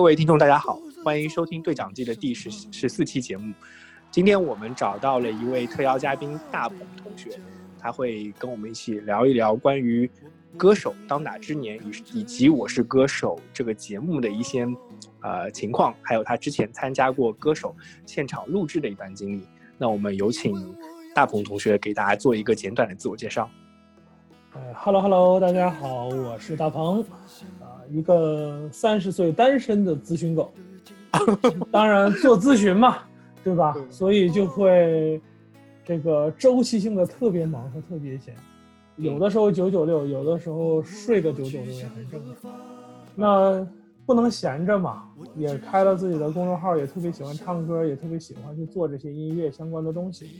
各位听众，大家好，欢迎收听《对讲机》的第十十四期节目。今天我们找到了一位特邀嘉宾大鹏同学，他会跟我们一起聊一聊关于歌手当打之年以以及《我是歌手》这个节目的一些呃情况，还有他之前参加过歌手现场录制的一段经历。那我们有请大鹏同学给大家做一个简短的自我介绍。呃哈喽哈喽，大家好，我是大鹏。一个三十岁单身的咨询狗，当然做咨询嘛，对吧？所以就会这个周期性的特别忙和特别闲，有的时候九九六，有的时候睡个九九六也很正常。那不能闲着嘛，也开了自己的公众号，也特别喜欢唱歌，也特别喜欢去做这些音乐相关的东西。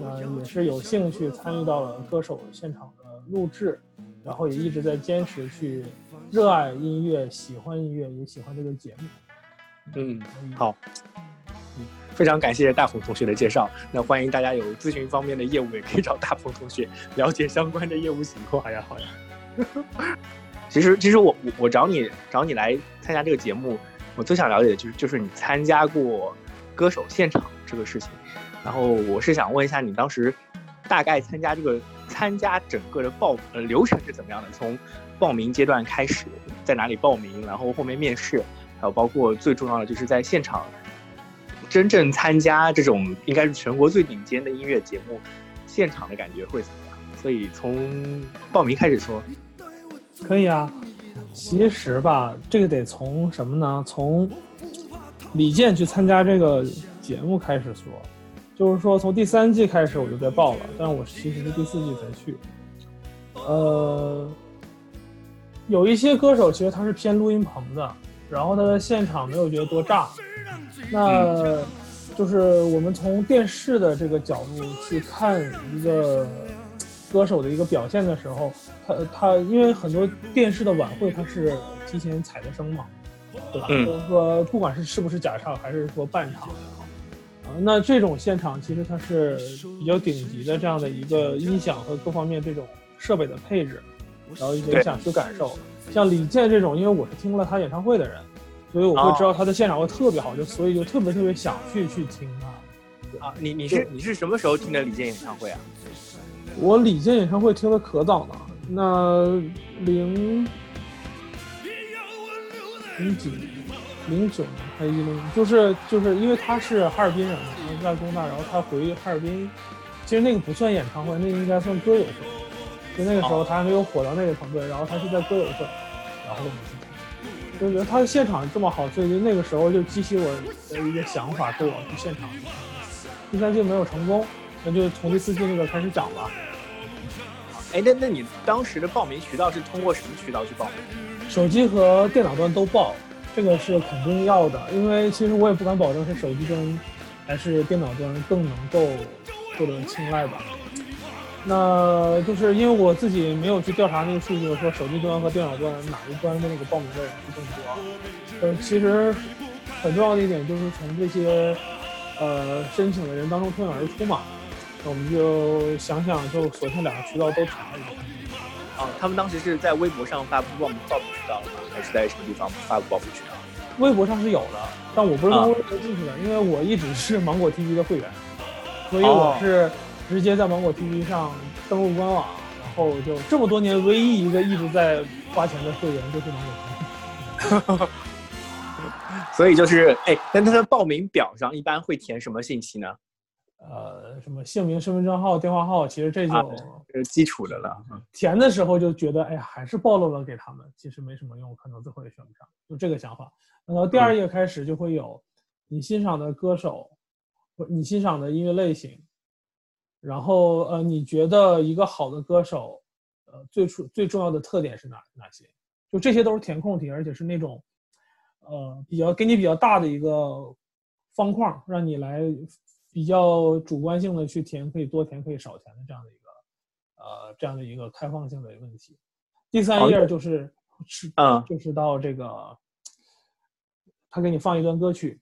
那也是有兴趣参与到了歌手现场的录制，然后也一直在坚持去。热爱音乐，喜欢音乐，也喜欢这个节目。嗯，好，嗯，非常感谢大鹏同学的介绍。那欢迎大家有咨询方面的业务，也可以找大鹏同学了解相关的业务情况。好呀，好呀。其实，其实我我我找你找你来参加这个节目，我最想了解的就是就是你参加过歌手现场这个事情。然后我是想问一下，你当时大概参加这个参加整个的报呃流程是怎么样的？从报名阶段开始在哪里报名，然后后面面试，还有包括最重要的就是在现场真正参加这种应该是全国最顶尖的音乐节目，现场的感觉会怎么样？所以从报名开始说，可以啊。其实吧，这个得从什么呢？从李健去参加这个节目开始说，就是说从第三季开始我就在报了，但是我其实是第四季才去，呃。有一些歌手其实他是偏录音棚的，然后他的现场没有觉得多炸，那就是我们从电视的这个角度去看一个歌手的一个表现的时候，他他因为很多电视的晚会他是提前踩的声嘛，对吧？就是说不管是是不是假唱还是说半唱啊，那这种现场其实它是比较顶级的这样的一个音响和各方面这种设备的配置。然后一些想去感受，像李健这种，因为我是听了他演唱会的人，所以我会知道他的现场会特别好，就所以就特别特别想去去听他。啊，你你是你是什么时候听的李健演唱会啊？我李健演唱会听的可早了，那零零几零九年还是一零，就是就是因为他是哈尔滨人嘛，在工大，然后他回哈尔滨，其实那个不算演唱会，那个应该算歌友会。就那个时候他还没有火到那个程度，然后他是在歌友会，然后就觉得他的现场这么好，所以就那个时候就激起我的一个想法，对我去现场。第三季没有成功，那就从第四季那个开始讲吧。哎，那那你当时的报名渠道是通过什么渠道去报名？手机和电脑端都报，这个是肯定要的，因为其实我也不敢保证是手机端还是电脑端更能够获得青睐吧。那就是因为我自己没有去调查那个数据，说手机端和电脑端哪一端的那个报名的人数更多。呃，其实很重要的一点就是从这些呃申请的人当中脱颖而出嘛。那我们就想想，就索性两个渠道都查一下。啊，他们当时是在微博上发布报名报名渠道吗？还是在什么地方发布报名渠道？微博上是有的，但我不是通过微博进去的，因为我一直是芒果 TV 的会员，所以我是。直接在芒果 TV 上登录官网，然后就这么多年唯一一个一直在花钱的会员就是芒果 TV。所以就是哎，那他的报名表上一般会填什么信息呢？呃，什么姓名、身份证号、电话号，其实这就是基础的了。填的时候就觉得哎呀，还是暴露了给他们，其实没什么用，可能最后也选不上，就这个想法。然后第二页开始就会有你欣赏的歌手，或你欣赏的音乐类型。然后，呃，你觉得一个好的歌手，呃，最初最重要的特点是哪哪些？就这些都是填空题，而且是那种，呃，比较给你比较大的一个方框，让你来比较主观性的去填，可以多填，可以少填的这样的一个，呃，这样的一个开放性的问题。第三页就是是，啊，就是到这个，他给你放一段歌曲。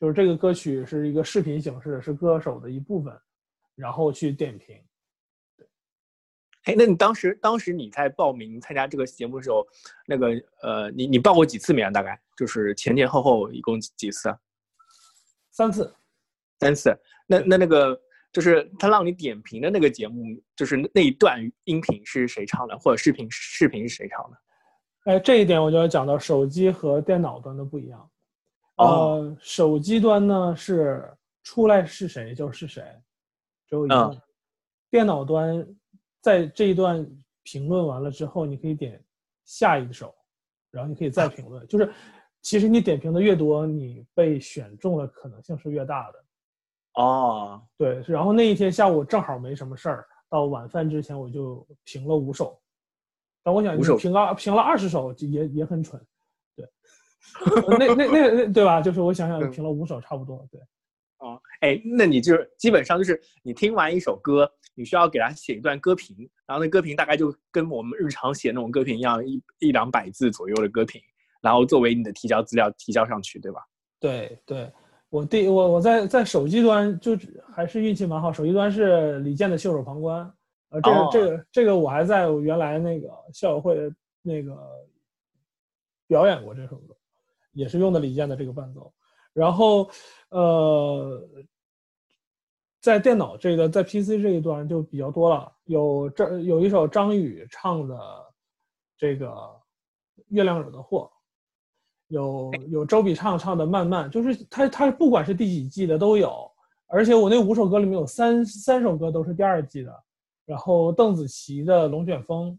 就是这个歌曲是一个视频形式，是歌手的一部分，然后去点评。哎，那你当时当时你在报名参加这个节目的时候，那个呃，你你报过几次名啊？大概就是前前后后一共几次啊？三次，三次。那那那个就是他让你点评的那个节目，就是那一段音频是谁唱的，或者视频视频是谁唱的？哎，这一点我就要讲到手机和电脑端的不一样。呃，手机端呢是出来是谁就是谁，只有一个。电脑端。在这一段评论完了之后，你可以点下一首，然后你可以再评论。就是，其实你点评的越多，你被选中的可能性是越大的。哦，对。然后那一天下午正好没什么事儿，到晚饭之前我就评了五首。但我想，评了评了二十首也也很蠢。对，那那那那对吧？就是我想想，评了五首差不多。对。哦，哎，那你就基本上就是你听完一首歌。你需要给他写一段歌评，然后那歌评大概就跟我们日常写那种歌评一样，一一两百字左右的歌评，然后作为你的提交资料提交上去，对吧？对对，我第我我在在手机端就还是运气蛮好，手机端是李健的《袖手旁观》，呃，这个这个这个我还在原来那个校友会的那个表演过这首歌，也是用的李健的这个伴奏，然后呃。在电脑这个，在 PC 这一端就比较多了，有这有一首张宇唱的这个《月亮惹的祸》，有有周笔畅唱的《慢慢》，就是他他不管是第几季的都有，而且我那五首歌里面有三三首歌都是第二季的，然后邓紫棋的《龙卷风》，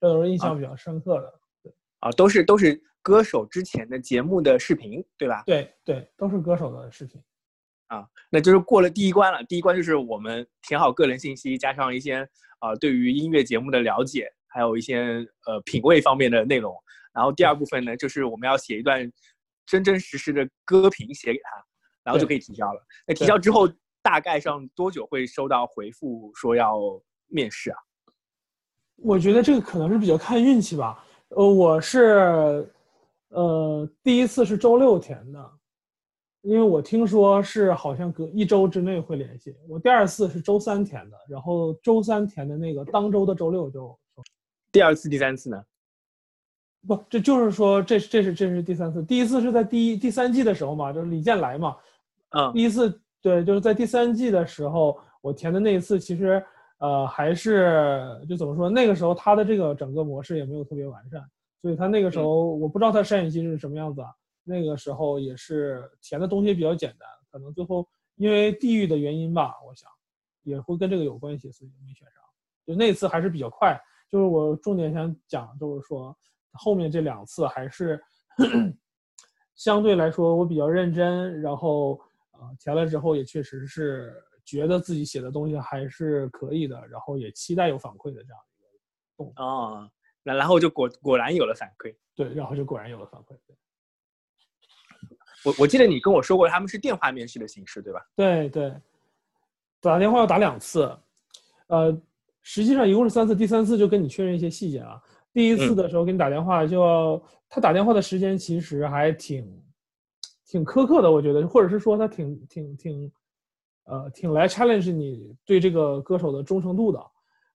这都是印象比较深刻的。对啊，都是都是歌手之前的节目的视频，对吧？对对，都是歌手的视频。啊，那就是过了第一关了。第一关就是我们填好个人信息，加上一些啊对于音乐节目的了解，还有一些呃品味方面的内容。然后第二部分呢，就是我们要写一段真真实实的歌评写给他，然后就可以提交了。那提交之后，大概上多久会收到回复说要面试啊？我觉得这个可能是比较看运气吧。呃，我是呃第一次是周六填的。因为我听说是好像隔一周之内会联系我，第二次是周三填的，然后周三填的那个当周的周六就，第二次、第三次呢？不，这就是说这这是这是第三次，第一次是在第一第三季的时候嘛，就是李健来嘛，嗯，第一次对，就是在第三季的时候我填的那一次，其实呃还是就怎么说，那个时候他的这个整个模式也没有特别完善，所以他那个时候我不知道他筛选机是什么样子啊。那个时候也是填的东西比较简单，可能最后因为地域的原因吧，我想也会跟这个有关系，所以没选上。就那次还是比较快，就是我重点想讲，就是说后面这两次还是 相对来说我比较认真，然后啊填了之后也确实是觉得自己写的东西还是可以的，然后也期待有反馈的这样一个动作啊，那然后就果果然有了反馈，对，然后就果然有了反馈，对。我我记得你跟我说过，他们是电话面试的形式，对吧？对对，打电话要打两次，呃，实际上一共是三次，第三次就跟你确认一些细节了。第一次的时候给你打电话，就要他打电话的时间其实还挺挺苛刻的，我觉得，或者是说他挺挺挺，呃，挺来 challenge 你对这个歌手的忠诚度的。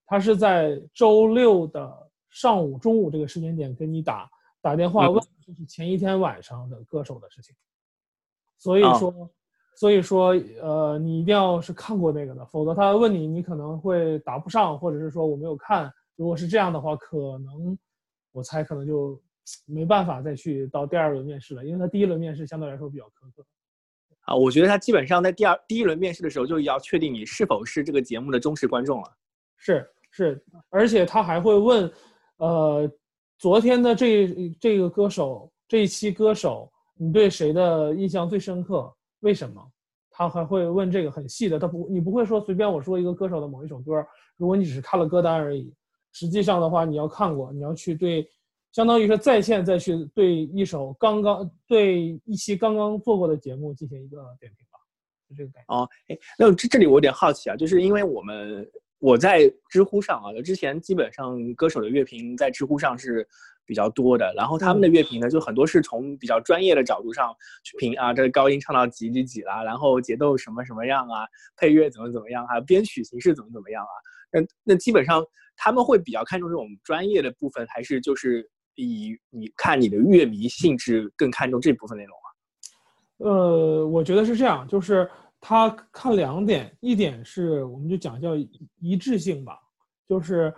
他是在周六的上午、中午这个时间点跟你打打电话问，就是前一天晚上的歌手的事情。所以说，所以说，呃，你一定要是看过那个的，否则他问你，你可能会答不上，或者是说我没有看。如果是这样的话，可能我猜可能就没办法再去到第二轮面试了，因为他第一轮面试相对来说比较苛刻。啊，我觉得他基本上在第二第一轮面试的时候就要确定你是否是这个节目的忠实观众了。是是，而且他还会问，呃，昨天的这这个歌手这一期歌手。你对谁的印象最深刻？为什么？他还会问这个很细的。他不，你不会说随便我说一个歌手的某一首歌。如果你只是看了歌单而已，实际上的话，你要看过，你要去对，相当于是在线再去对一首刚刚对一期刚刚做过的节目进行一个点评吧，就这个感觉。哦，哎，那这这里我有点好奇啊，就是因为我们我在知乎上啊，之前基本上歌手的乐评在知乎上是比较多的，然后他们的乐评呢，就很多是从比较专业的角度上去评啊，这个高音唱到几几几啦，然后节奏什么什么样啊，配乐怎么怎么样啊，编曲形式怎么怎么样啊，那那基本上他们会比较看重这种专业的部分，还是就是以你看你的乐迷性质更看重这部分内容啊？呃，我觉得是这样，就是他看两点，一点是我们就讲叫一致性吧，就是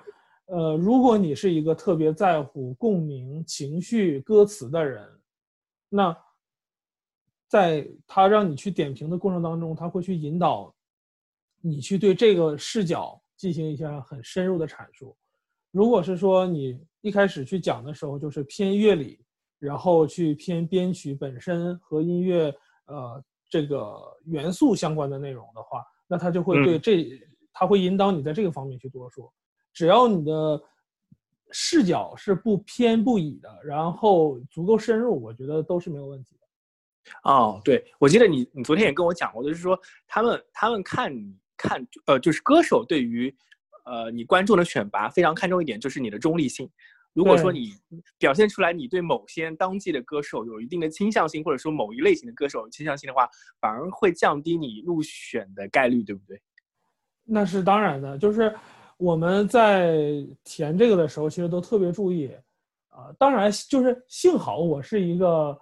呃，如果你是一个特别在乎共鸣、情绪、歌词的人，那在他让你去点评的过程当中，他会去引导你去对这个视角进行一下很深入的阐述。如果是说你一开始去讲的时候就是偏乐理。然后去偏编曲本身和音乐呃这个元素相关的内容的话，那他就会对这他会引导你在这个方面去多说。只要你的视角是不偏不倚的，然后足够深入，我觉得都是没有问题的。哦，对，我记得你你昨天也跟我讲过，就是说他们他们看你看呃就是歌手对于呃你观众的选拔非常看重一点，就是你的中立性。如果说你表现出来你对某些当季的歌手有一定的倾向性，或者说某一类型的歌手倾向性的话，反而会降低你入选的概率，对不对？那是当然的，就是我们在填这个的时候，其实都特别注意啊。当然，就是幸好我是一个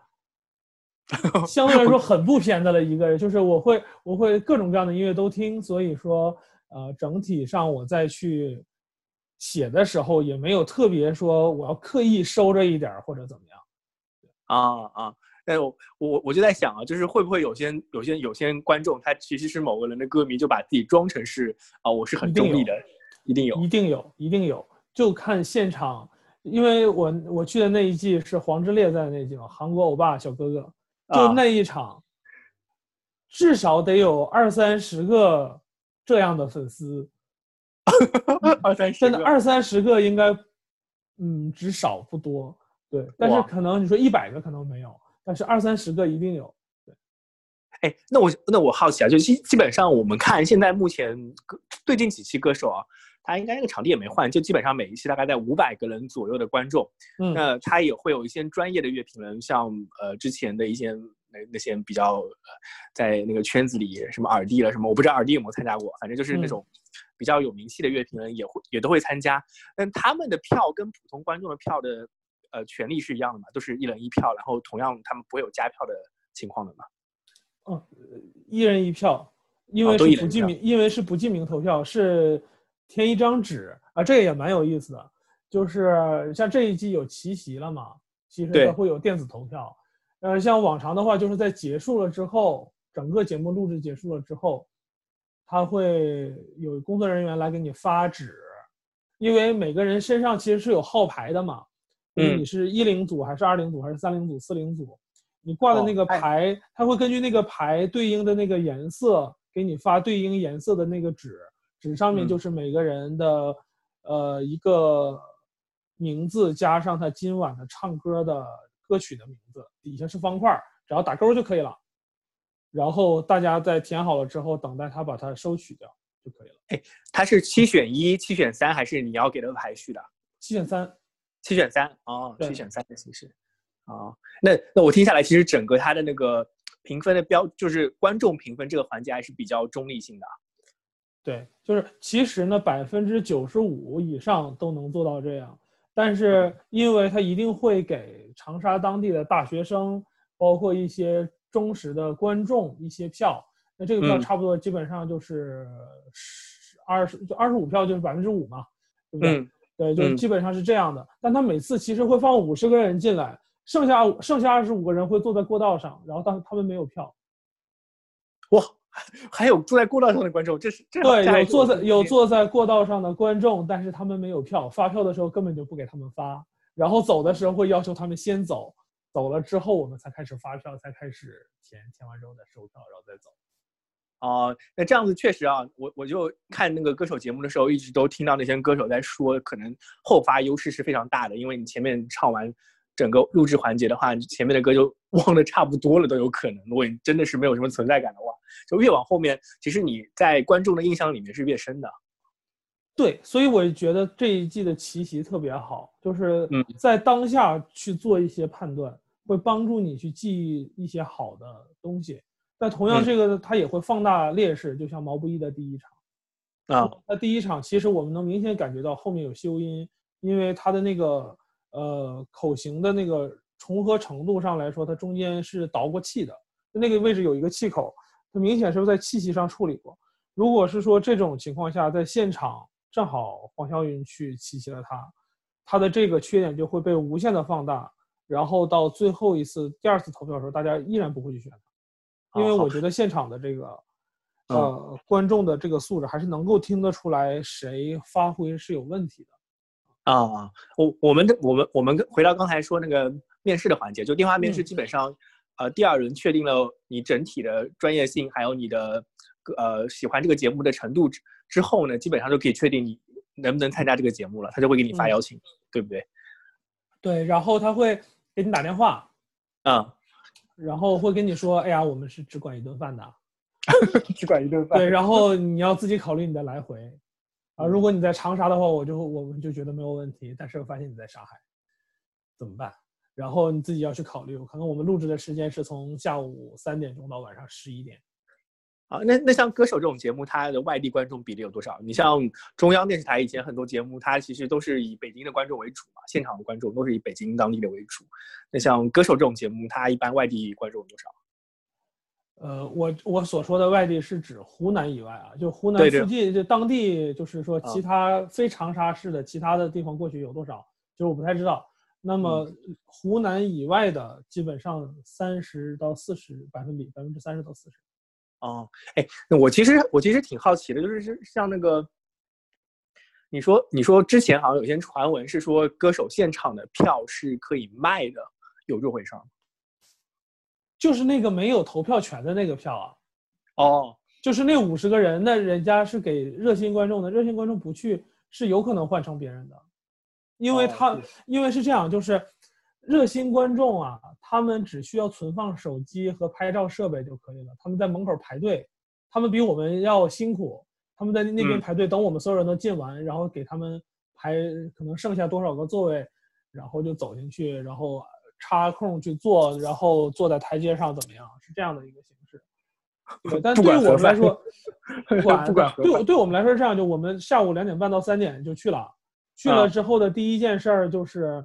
相对来说很不偏的了一个人，就是我会我会各种各样的音乐都听，所以说呃，整体上我再去。写的时候也没有特别说我要刻意收着一点或者怎么样，啊啊！但我我我就在想啊，就是会不会有些有些有些观众他其实是某个人的歌迷，就把自己装成是啊，我是很中立的，一定有，一定有，一定有，就看现场，因为我我去的那一季是黄致列在的那一季嘛，韩国欧巴小哥哥，就那一场，至少得有二三十个这样的粉丝。二三十，真的二三十个应该，嗯，只少不多，对。但是可能你说一百个可能没有，但是二三十个一定有，对。哎，那我那我好奇啊，就基基本上我们看现在目前歌最近几期歌手啊，他应该那个场地也没换，就基本上每一期大概在五百个人左右的观众，嗯，那他也会有一些专业的乐评人，像呃之前的一些那那些比较在那个圈子里什么耳帝了什么，我不知道耳帝有没有参加过，反正就是那种。比较有名气的乐评人也会也都会参加，但他们的票跟普通观众的票的呃权利是一样的嘛？都是一人一票，然后同样他们不会有加票的情况的嘛？嗯，一人一票，因为是不记名，因为是不记名投票，是填一张纸啊，这个也蛮有意思的。就是像这一季有奇袭了嘛，其实会有电子投票。呃，像往常的话，就是在结束了之后，整个节目录制结束了之后。他会有工作人员来给你发纸，因为每个人身上其实是有号牌的嘛。嗯，你是一零组还是二零组还是三零组四零组？你挂的那个牌，他会根据那个牌对应的那个颜色给你发对应颜色的那个纸，纸上面就是每个人的呃一个名字加上他今晚的唱歌的歌曲的名字，底下是方块，只要打勾就可以了。然后大家在填好了之后，等待他把它收取掉就可以了。哎，它是七选一、七选三，还是你要给它排序的？七选三，七选三哦，七选三的形式。哦，那那我听下来，其实整个它的那个评分的标，就是观众评分这个环节还是比较中立性的。对，就是其实呢，百分之九十五以上都能做到这样，但是因为他一定会给长沙当地的大学生，包括一些。忠实的观众一些票，那这个票差不多基本上就是十二十就二十五票就是百分之五嘛，对不对？对，就基本上是这样的。但他每次其实会放五十个人进来，剩下剩下二十五个人会坐在过道上，然后当他们没有票。哇，还有坐在过道上的观众，这是这对，有坐在有坐在过道上的观众，但是他们没有票，发票的时候根本就不给他们发，然后走的时候会要求他们先走。走了之后，我们才开始发票，才开始填，填完之后再收票，然后再走。哦，那这样子确实啊，我我就看那个歌手节目的时候，一直都听到那些歌手在说，可能后发优势是非常大的，因为你前面唱完整个录制环节的话，前面的歌就 忘的差不多了，都有可能。如果你真的是没有什么存在感的话，就越往后面，其实你在观众的印象里面是越深的。对，所以我觉得这一季的奇袭特别好，就是嗯在当下去做一些判断，会帮助你去记忆一些好的东西。但同样，嗯这个它也会放大劣势，就像毛不易的第一场。啊，那第一场其实我们能明显感觉到后面有修音，因为它的那个呃口型的那个重合程度上来说，它中间是倒过气的，那个位置有一个气口，它明显是在气息上处理过。如果是说这种情况下，在现场正好黄霄云去奇袭了他，他的这个缺点就会被无限的放大，然后到最后一次第二次投票的时候，大家依然不会去选他，因为我觉得现场的这个嗯呃观众的这个素质还是能够听得出来谁发挥是有问题的。啊，我我们的我们我们跟回到刚才说那个面试的环节，就电话面试嗯基本上，呃，第二轮确定了你整体的专业性，还有你的呃喜欢这个节目的程度之之后呢，基本上就可以确定你能不能参加这个节目了，他就会给你发嗯。邀请，对不对？对，然后他会给你打电话，啊，然后会跟你说，哎呀，我们是只管一顿饭的，只管一顿饭。对，然后你要自己考虑你的来回，啊，如果你在长沙的话，我就我们就觉得没有问题，但是我发现你在上海，怎么办？然后你自己要去考虑，可能我们录制的时间是从下午三点钟到晚上十一点，啊，那那像歌手这种节目，它的外地观众比例有多少？你像中央电视台以前很多节目，它其实都是以北京的观众为主嘛，现场的观众都是以北京当地的为主。那像歌手这种节目，它一般外地观众有多少？呃，我我所说的外地是指湖南以外啊，就湖南附近，就当地，就是说啊其他非长沙市的其他的地方过去有多少，就是我不太知道。那么嗯湖南以外的，基本上三十到四十百分比，百分之三十到四十。哦，哎，那我其实我其实挺好奇的，就是是像那个，你说你说之前好像有些传闻是说歌手现场的票是可以卖的，有这回事儿吗？就是那个没有投票权的那个票啊，哦，就是那五十个人，那人家是给热心观众的，热心观众不去是有可能换成别人的，因为哦他、是因为是这样，就是热心观众啊，他们只需要存放手机和拍照设备就可以了，他们在门口排队，他们比我们要辛苦，他们在那边嗯排队，等我们所有人都进完，然后给他们排可能剩下多少个座位，然后就走进去，然后插空去坐，然后坐在台阶上怎么样？是这样的一个形式。对，但 对于我们来说，不管不管对我对我们来说是这样，就我们下午两点半到三点就去了，去了啊之后的第一件事儿就是，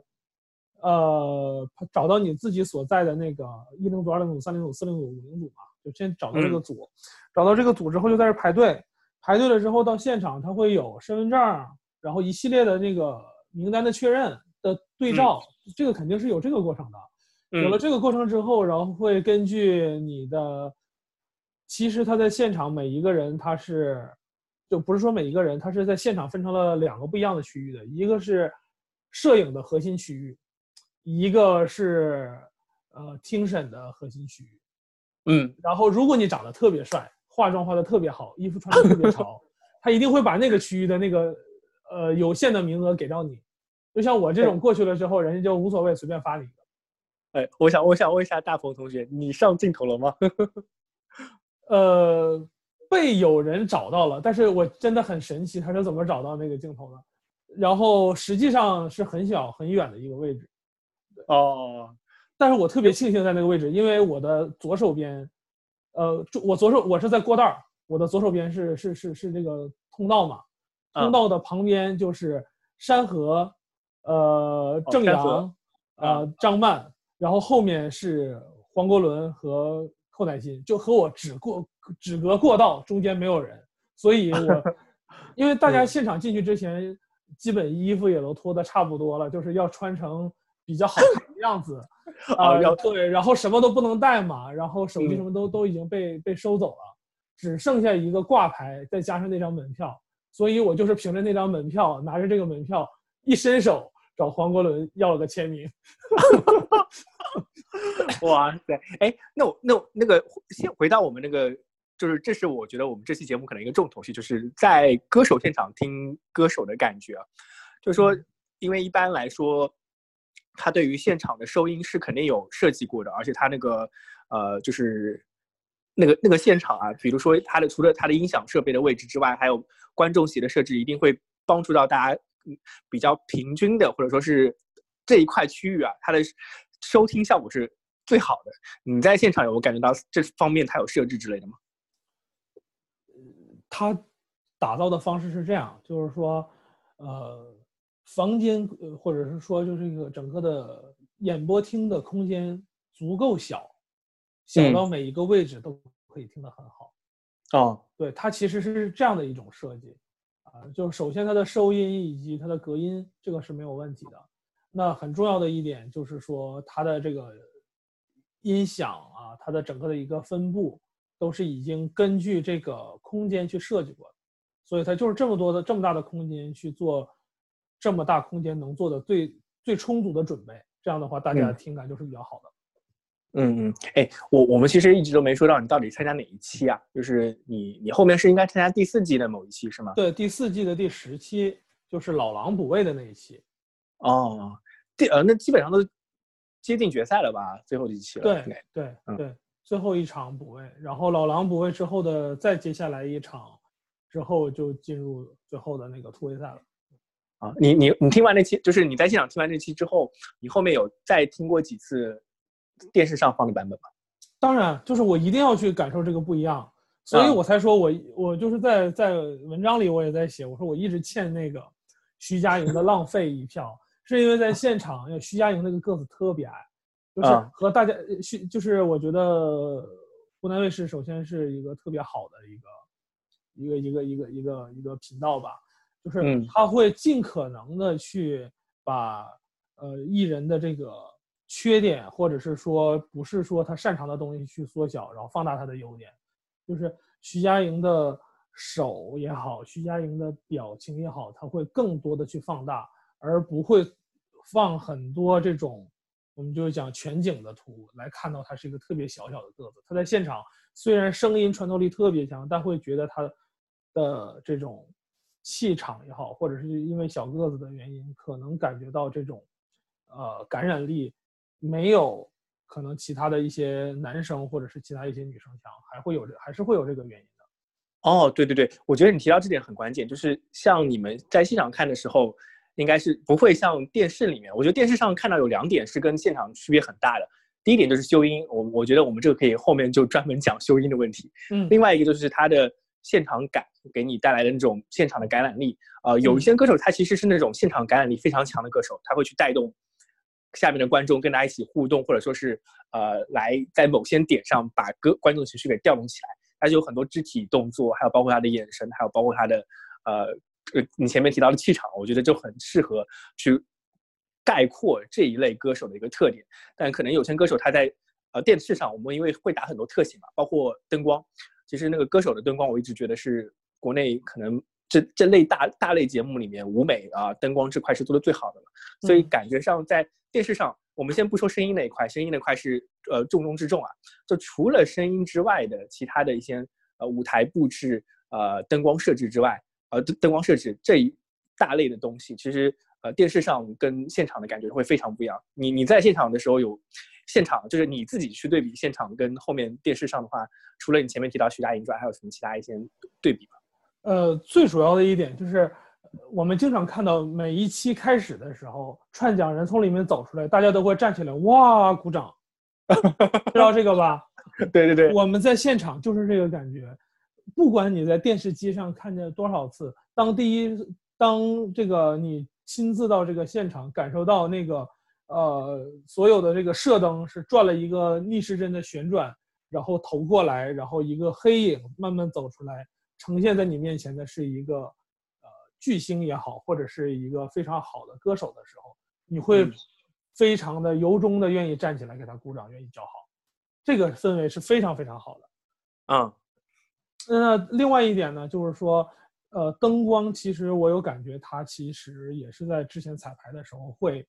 呃，找到你自己所在的那个一零组、二零组、三零组、四零组、五零组嘛，就先找到这个嗯组，找到这个组之后就在这排队，排队了之后到现场，他会有身份证，然后一系列的那个名单的确认的对照，这个肯定是有这个过程的。有了嗯这个过程之后，然后会根据你的，其实他在现场每一个人他是，就不是说每一个人，他是在现场分成了两个不一样的区域的，一个是摄影的核心区域，一个是呃听审的核心区域。嗯然后如果你长得特别帅，化妆化的特别好，衣服穿的特别潮，他一定会把那个区域的那个呃有限的名额给到你。就像我这种过去了之后，人家就无所谓，随便发你一个。哎，我想我想问一下大鹏同学，你上镜头了吗？呃，被有人找到了，但是我真的很神奇，他是怎么找到那个镜头的？然后实际上是很小很远的一个位置，哦，但是我特别庆幸在那个位置，因为我的左手边，呃，就我左手我是在过道儿，我的左手边是是是是那个通道嘛，啊。通道的旁边就是山河，呃，郑山河阳，呃，张曼，然后后面是黄国伦和寇乃馨，就和我只过只隔过道，中间没有人，所以我 因为大家嗯。现场进去之前，基本衣服也都脱的差不多了，就是要穿成比较好看的样子，啊、然后对，然后什么都不能带嘛，然后手机嗯。什么都、都已经被被收走了，只剩下一个挂牌，再加上那张门票，所以我就是凭着那张门票，拿着这个门票一伸手找黄国伦要了个签名。哇塞，哎，那我那我那个先回到我们那个，就是这是我觉得我们这期节目可能一个重头戏，就是在歌手现场听歌手的感觉啊，就是说，因为一般来说，他对于现场的收音是肯定有设计过的，而且他那个呃，就是那个那个现场啊，比如说他的除了他的音响设备的位置之外，还有观众席的设置，一定会帮助到大家比较平均的，或者说是这一块区域啊，它的收听效果是最好的。你在现场有感觉到这方面它有设置之类的吗？它打造的方式是这样，就是说，呃，房间呃或者是说就是一个整个的演播厅的空间足够小，小到每一个位置都可以听得很好。哦，对，它其实是这样的一种设计，啊，就是首先它的收音以及它的隔音这个是没有问题的。那很重要的一点就是说它的这个音响啊，它的整个的一个分布都是已经根据这个空间去设计过的，所以它就是这么多的这么大的空间去做这么大空间能做的最最充足的准备，这样的话大家的听感就是比较好的。嗯嗯，哎，我我们其实一直都没说到你到底参加哪一期啊？就是你你后面是应该参加第四季的某一期是吗？对，第四季的第十期就是老狼补位的那一期。哦，第呃，那基本上都接近决赛了吧？最后一期了。对对对，最后一场补位，然后老狼补位之后的再接下来一场之后就进入最后的那个突围赛了。啊，你你你听完那期，就是你在现场听完这期之后，你后面有再听过几次？电视上放的版本吗？当然，就是我一定要去感受这个不一样，所以我才说我我就是在在文章里我也在写，我说我一直欠那个徐佳莹的浪费一票，是因为在现场，徐佳莹那个个子特别矮，就是和大家徐就是我觉得湖南卫视首先是一个特别好的一个一个一个一个一个一个频道吧，就是他会尽可能的去把呃艺人的这个。缺点，或者是说不是说他擅长的东西去缩小，然后放大他的优点，就是徐佳莹的手也好，徐佳莹的表情也好，他会更多的去放大，而不会放很多这种，我们就是讲全景的图来看到他是一个特别小小的个子。他在现场虽然声音穿透力特别强，但会觉得他的这种气场也好，或者是因为小个子的原因，可能感觉到这种呃感染力。没有可能其他的一些男生或者是其他一些女生强，还会有这还是会有这个原因的。哦，对对对，我觉得你提到这点很关键，就是像你们在现场看的时候，应该是不会像电视里面。我觉得电视上看到有两点是跟现场区别很大的。第一点就是修音，我我觉得我们这个可以后面就专门讲修音的问题。嗯。另外一个就是它的现场感给你带来的那种现场的感染力。呃，有一些歌手他其实是那种现场感染力非常强的歌手，他会去带动。下面的观众跟大家一起互动，或者说是呃，来在某些点上把歌观众情绪给调动起来，他就有很多肢体动作，还有包括他的眼神，还有包括他的呃呃，你前面提到的气场，我觉得就很适合去概括这一类歌手的一个特点。但可能有些歌手他在呃电视上，我们因为会打很多特写嘛，包括灯光，其实那个歌手的灯光，我一直觉得是国内可能。这这类大大类节目里面，舞美啊，灯光这块是做的最好的了，所以感觉上在电视上，我们先不说声音那一块，声音那块是呃重中之重啊。就除了声音之外的其他的一些呃舞台布置、呃灯光设置之外，呃灯光设置这一大类的东西，其实呃电视上跟现场的感觉会非常不一样。你你在现场的时候有现场，就是你自己去对比现场跟后面电视上的话，除了你前面提到徐佳莹之外，还有什么其他一些对比吗？呃，最主要的一点就是，我们经常看到每一期开始的时候，串讲人从里面走出来，大家都会站起来，哇，鼓掌，知道这个吧？对对对，我们在现场就是这个感觉，不管你在电视机上看见多少次，当第一，当这个你亲自到这个现场，感受到那个呃，所有的这个射灯是转了一个逆时针的旋转，然后投过来，然后一个黑影慢慢走出来。呈现在你面前的是一个，呃，巨星也好，或者是一个非常好的歌手的时候，你会非常的由衷的愿意站起来给他鼓掌，愿意叫好，这个氛围是非常非常好的。嗯，那另外一点呢，就是说，呃，灯光其实我有感觉，它其实也是在之前彩排的时候会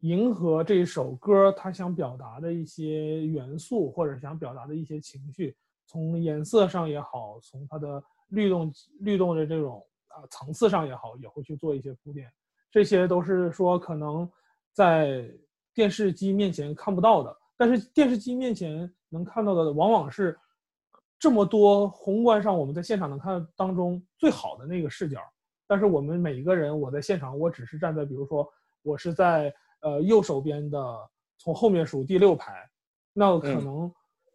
迎合这首歌它想表达的一些元素，或者想表达的一些情绪。从颜色上也好，从它的律动律动的这种啊层次上也好，也会去做一些铺垫。这些都是说可能在电视机面前看不到的，但是电视机面前能看到的，往往是这么多宏观上我们在现场能看当中最好的那个视角，但是我们每一个人，我在现场，我只是站在，比如说我是在呃右手边的，从后面数第六排，那可能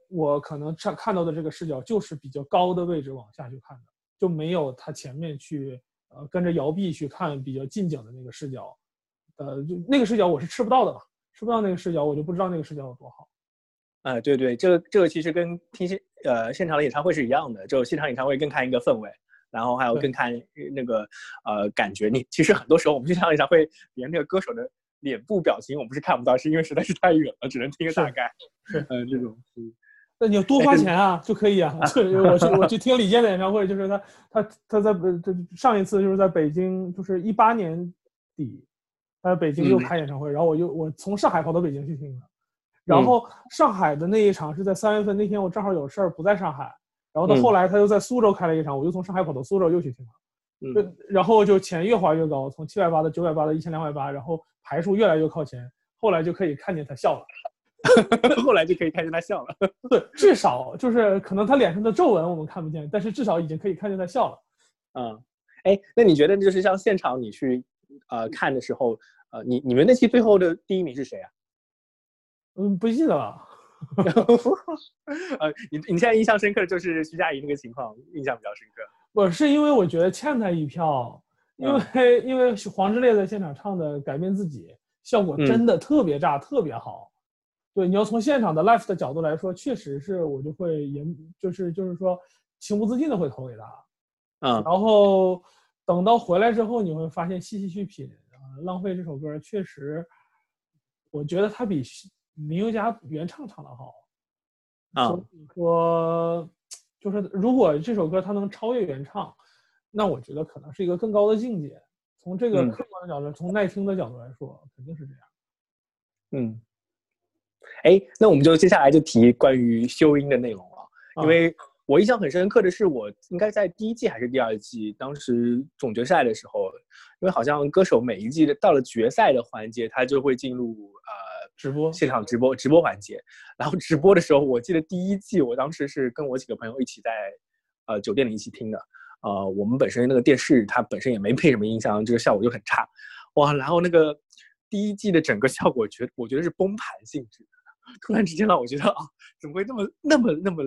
我可能看看到的这个视角就是比较高的位置往下去看的，就没有他前面去呃跟着摇臂去看比较近景的那个视角，呃，就那个视角我是吃不到的嘛，吃不到那个视角，我就不知道那个视角有多好。啊，对对，这个这个其实跟听现呃现场的演唱会是一样的，就现场演唱会更看一个氛围，然后还有更看那个呃感觉。你其实很多时候我们现场演唱会连那个歌手的脸部表情我们是看不到，是因为实在是太远了，只能听个大概。是，嗯，这种。那你要多花钱啊就可以啊。我去我去听李健的演唱会，就是他他他在这上一次就是在北京，就是一八年底，他在北京又开演唱会，然后我又我从上海跑到北京去听的。然后上海的那一场是在三月份那天，我正好有事儿不在上海。然后到后来他又在苏州开了一场，我就从上海跑到苏州又去听了。嗯，然后就钱越花越高，从七百八的、九百八的、一千两百八，然后排数越来越靠前。后来就可以看见他笑了，后来就可以看见他笑了。对，至少就是可能他脸上的皱纹我们看不见，但是至少已经可以看见他笑了。嗯，哎，那你觉得就是像现场你去呃看的时候，呃，你你们那期最后的第一名是谁啊？嗯，不记得了。呃，你你现在印象深刻的就是徐佳莹那个情况，印象比较深刻。我是因为我觉得欠他一票，因为因为黄致列在现场唱的《改变自己》，效果真的特别炸，特别好。对，你要从现场的 live 的角度来说，确实是我就会也就是就是说情不自禁的会投给他。嗯，然后等到回来之后，你会发现细细去品，《浪费》这首歌确实，我觉得它比。林宥嘉原唱唱的好，啊，说就是如果这首歌它能超越原唱，那我觉得可能是一个更高的境界。从这个客观的角度，从耐听的角度来说，肯定是这样。嗯，哎，那我们就接下来就提关于修音的内容了，因为我印象很深刻的是，我应该在第一季还是第二季，当时总决赛的时候，因为好像歌手每一季的到了决赛的环节，他就会进入呃。直播。现场直播直播环节，然后直播的时候，我记得第一季我当时是跟我几个朋友一起在，呃酒店里一起听的，呃我们本身那个电视它本身也没配什么音箱，这个效果就很差，哇，然后那个第一季的整个效果觉我觉得是崩盘性质，突然之间让我觉得啊怎么会那么那么那么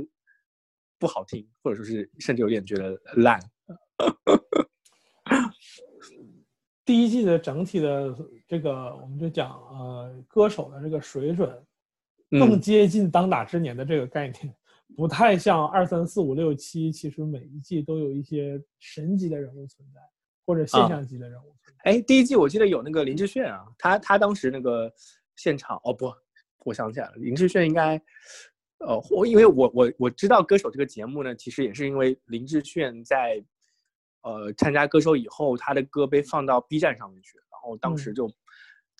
不好听，或者说是甚至有点觉得烂。第一季的整体的这个，我们就讲呃，歌手的这个水准，更接近当打之年的这个概念，不太像二三四五六七。其实每一季都有一些神级的人物存在，或者现象级的人物存在。哎，第一季我记得有那个林志炫啊，他他当时那个现场哦不，我想起来了，林志炫应该，呃，我因为我我我知道歌手这个节目呢，其实也是因为林志炫在。呃，参加歌手以后，他的歌被放到 B 站上面去，然后当时就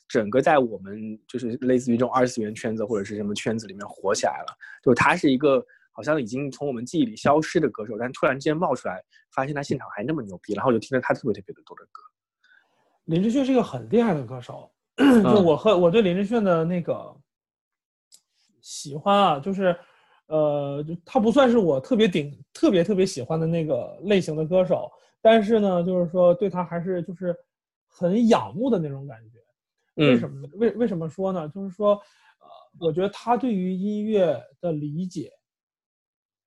整个在我们就是类似于这种二次元圈子或者是什么圈子里面火起来了。就他是一个好像已经从我们记忆里消失的歌手，但突然之间冒出来，发现他现场还那么牛逼，然后就听了他特别特别的多的歌。林志炫是一个很厉害的歌手，就我和我对林志炫的那个喜欢啊，就是。呃，就他不算是我特别顶、特别特别喜欢的那个类型的歌手，但是呢，就是说对他还是就是很仰慕的那种感觉。为什么呢？为为什么说呢？就是说，呃，我觉得他对于音乐的理解，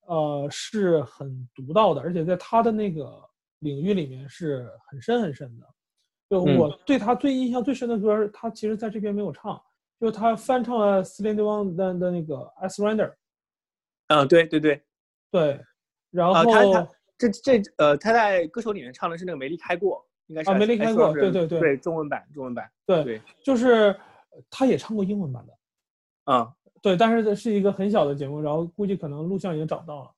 呃，是很独到的，而且在他的那个领域里面是很深很深的。就我对他最印象最深的歌，他其实在这边没有唱，就是他翻唱了 Celine Dion 的的那个《I Surrender》。嗯，对对对，对，然后他他这这呃，他在歌手里面唱的是那个没离开过，应该是啊，没离开过，对对对，对中文版中文版，对对，就是他也唱过英文版的，啊，对，但是这是一个很小的节目，然后估计可能录像已经找到了，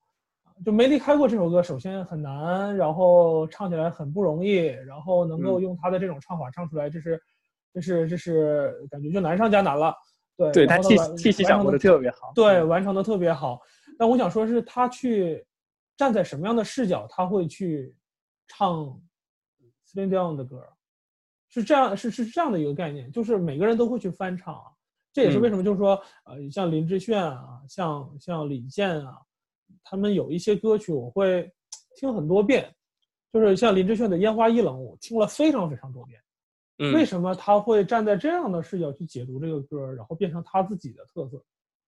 就没离开过这首歌，首先很难，然后唱起来很不容易，然后能够用他的这种唱法唱出来，这是这是这是感觉就难上加难了，对，对他气气息掌握的特别好，对，完成的特别好。但我想说，是他去站在什么样的视角，他会去唱 Celine Dion 的歌，是这样，是是这样的一个概念，就是每个人都会去翻唱啊，这也是为什么，就是说，呃，像林志炫啊，像像李健啊，他们有一些歌曲我会听很多遍，就是像林志炫的《烟花易冷》，我听了非常非常多遍。嗯，为什么他会站在这样的视角去解读这个歌，然后变成他自己的特色？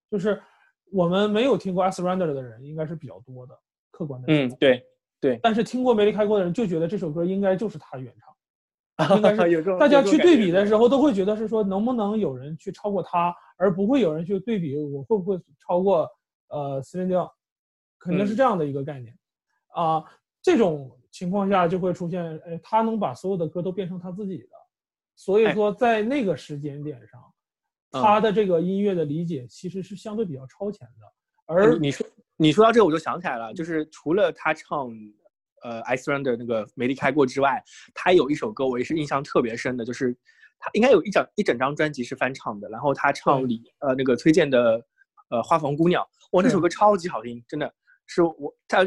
就是我们没有听过《I Surrender》的人应该是比较多的，客观的。嗯，对对。但是听过《没离开过》的人就觉得这首歌应该就是他原唱，应该是大家去对比的的时候都会觉得是说能不能有人去超过他，而不会有人去对比我会不会超过呃 e Dion，肯定是嗯。这样的一个概念。啊、这种情况下就会出现，哎，他能把所有的歌都变成他自己的，所以哎。说在那个时间点上，嗯。他的这个音乐的理解其实是相对比较超前的，而你你说你说到这个，我就想起来了，就是除了他唱呃《I Surrender》那个没离开过之外，他有一首歌我也是印象特别深的，就是他应该有一整一整张专辑是翻唱的，然后他唱对李呃那个崔健的呃《花房姑娘》，哇，那首歌超级好听，真的是我他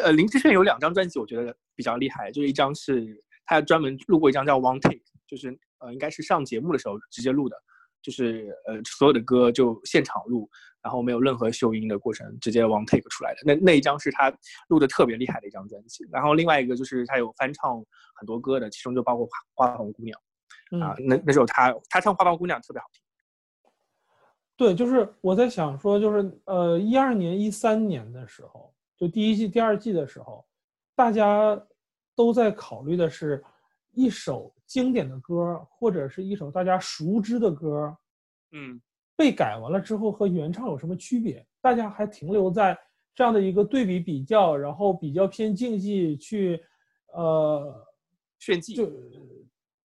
呃林志炫有两张专辑，我觉得比较厉害，就是一张是他专门录过一张叫《One Take》，就是呃应该是上节目的时候直接录的。就是呃，所有的歌就现场录，然后没有任何修音的过程，直接 one take 出来的。那那一张是他录的特别厉害的一张专辑。然后另外一个就是他有翻唱很多歌的，其中就包括《花花房姑娘》啊，嗯，那那首他他唱《花房姑娘》特别好听。对，就是我在想说，就是呃，一二年、一三年的时候，就第一季、第二季的时候，大家都在考虑的是一首经典的歌，或者是一首大家熟知的歌，嗯被改完了之后和原唱有什么区别？大家还停留在这样的一个对比比较，然后比较偏竞技去，呃，炫技就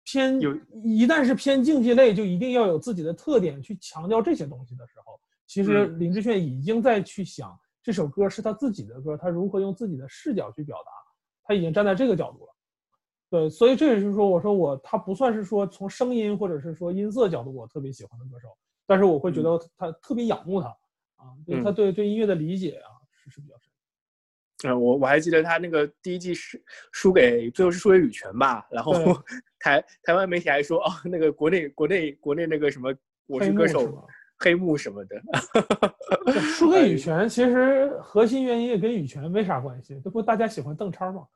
偏有一旦是偏竞技类，就一定要有自己的特点去强调这些东西的时候，其实嗯林志炫已经在去想这首歌是他自己的歌，他如何用自己的视角去表达，他已经站在这个角度了。对，所以这也是说，我说我他不算是说从声音或者是说音色角度我特别喜欢的歌手，但是我会觉得他特别仰慕他啊，就是他嗯对对音乐的理解啊是是比较深。嗯，我我还记得他那个第一季是输给最后是输给羽泉吧，然后 台台湾媒体还说哦，那个国内国内国内那个什么我是歌手黑幕什么的，输 给羽泉，其实核心原因也跟羽泉没啥关系，这不大家喜欢邓超嘛？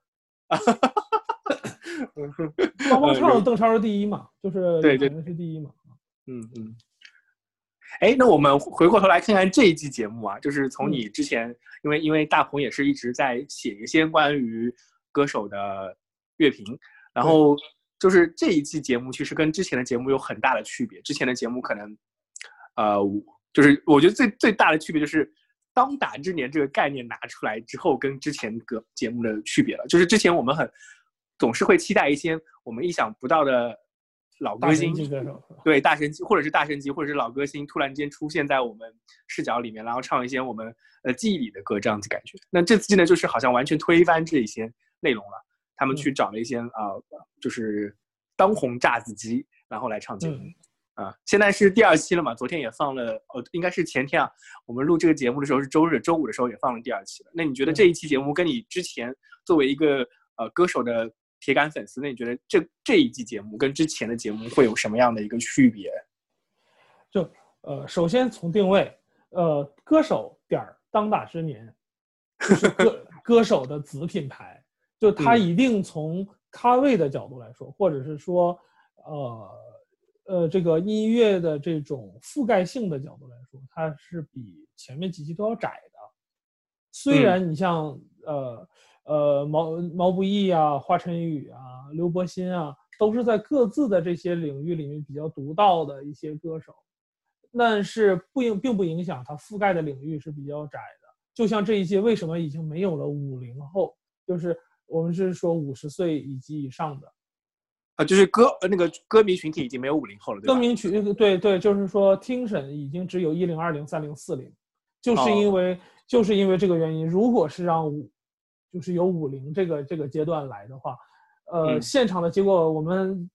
帮帮唱邓超是第一嘛，就是对是第一嘛。嗯嗯。哎，那我们回过头来看看这一季节目啊，就是从嗯你之前，因为因为大鹏也是一直在写一些关于歌手的乐评，然后就是这一季节目其实跟之前的节目有很大的区别。之前的节目可能，呃，我就是我觉得最最大的区别就是“当打之年”这个概念拿出来之后，跟之前个节目的区别了。就是之前我们很总是会期待一些我们意想不到的老歌星？对大神级，或者是大神级，或者是老歌星突然间出现在我们视角里面，然后唱一些我们呃记忆里的歌，这样子感觉。那这次呢，就是好像完全推翻这一些内容了，他们去找了一些啊、呃就是当红炸子鸡，然后来唱节目。嗯啊，现在是第二期了嘛？昨天也放了，哦，应该是前天啊。我们录这个节目的时候是周日，周五的时候也放了第二期了。那你觉得嗯这一期节目跟你之前作为一个呃歌手的铁杆粉丝，那你觉得这这一季节目跟之前的节目会有什么样的一个区别？就呃，首先从定位，呃，歌手点儿当打之年，就是歌 歌手的子品牌，就他嗯一定从咖位的角度来说，或者是说，呃呃，这个音乐的这种覆盖性的角度来说，它是比前面几期都要窄的。虽嗯然你像呃呃毛毛不易啊、华晨宇啊、刘伯欣啊，都是在各自的这些领域里面比较独到的一些歌手，但是不影并不影响它覆盖的领域是比较窄的。就像这一届为什么已经没有了五零后，就是我们是说五十岁以及以上的啊，就是歌呃那个歌迷群体已经没有五零后了，对吧？歌迷群，对对，就是说听审已经只有一零、二零、三零、四零，就是哦因为、就是因为这个原因，如果是让五，就是由五零这个这个阶段来的话，呃，嗯现场的结果我们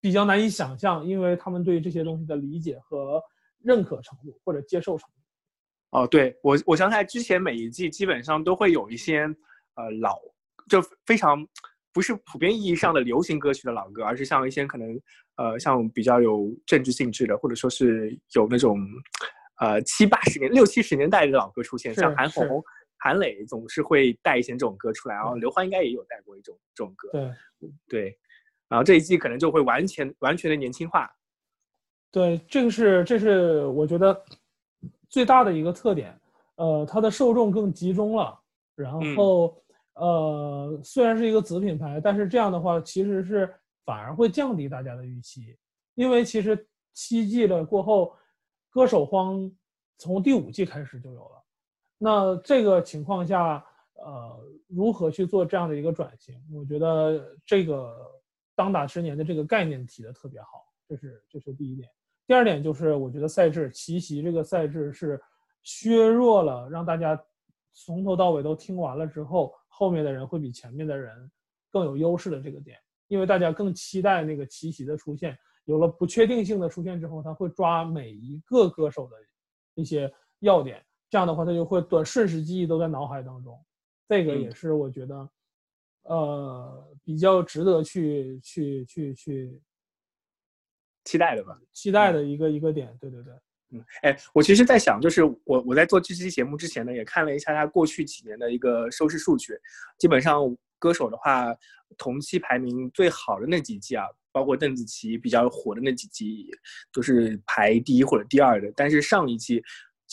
比较难以想象，因为他们对这些东西的理解和认可程度或者接受程度。哦，对我我想起来之前每一季基本上都会有一些呃老就非常不是普遍意义上的流行歌曲的老歌，而是像一些可能呃像比较有政治性质的，或者说是有那种呃七八十年六七十年代的老歌出现，像韩红。韩磊总是会带一些这种歌出来，然后刘欢应该也有带过一种这种歌，对。对，然后这一季可能就会完全完全的年轻化。对，这个是这是我觉得最大的一个特点，呃，它的受众更集中了，然后呃，虽然是一个子品牌，但是这样的话其实是反而会降低大家的预期，因为其实七季了过后，歌手荒从第五季开始就有了，那这个情况下，呃，如何去做这样的一个转型？我觉得这个当打十年的这个概念提的特别好，这是这是第一点。第二点就是，我觉得赛制奇袭这个赛制是削弱了让大家从头到尾都听完了之后，后面的人会比前面的人更有优势的这个点，因为大家更期待那个奇袭的出现。有了不确定性的出现之后，他会抓每一个歌手的一些要点，这样的话他就会短瞬时记忆都在脑海当中。这个也是我觉得，呃，比较值得去去去去。期待的吧，期待的一个一个点，对对对，嗯，哎，我其实，在想，就是我我在做这期节目之前呢，也看了一下他过去几年的一个收视数据，基本上歌手的话，同期排名最好的那几季啊，包括邓紫棋比较火的那几季，都是排第一或者第二的。但是上一季，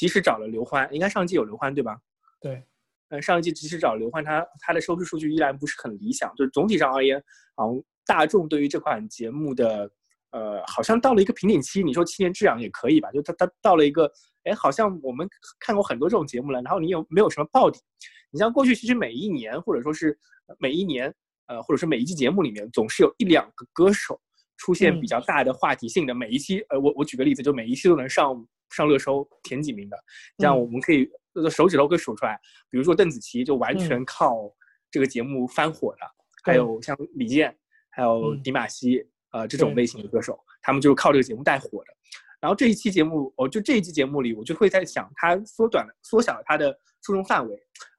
即使找了刘欢，应该上季有刘欢对吧？对，嗯，上一季及时找刘欢，他他的收视数据依然不是很理想，就是总体上而言，好像大众对于这款节目的。呃，好像到了一个瓶颈期，你说七年之痒也可以吧？就他他到了一个，哎，好像我们看过很多这种节目了，然后你有没有什么爆点？你像过去其实每一年或者说是每一年，呃，或者是每一季节目里面，总是有一两个歌手出现比较大的话题性的。每一期，呃，我我举个例子，就每一期都能上上热搜前几名的，这样我们可以手指头可以数出来。比如说邓紫棋就完全靠这个节目翻火的，还有像李健，还有迪玛希。呃，这种类型的歌手，他们就是靠这个节目带火的。然后这一期节目，哦，就这一期节目里，我就会在想，他缩短了、缩小了他的受众范围。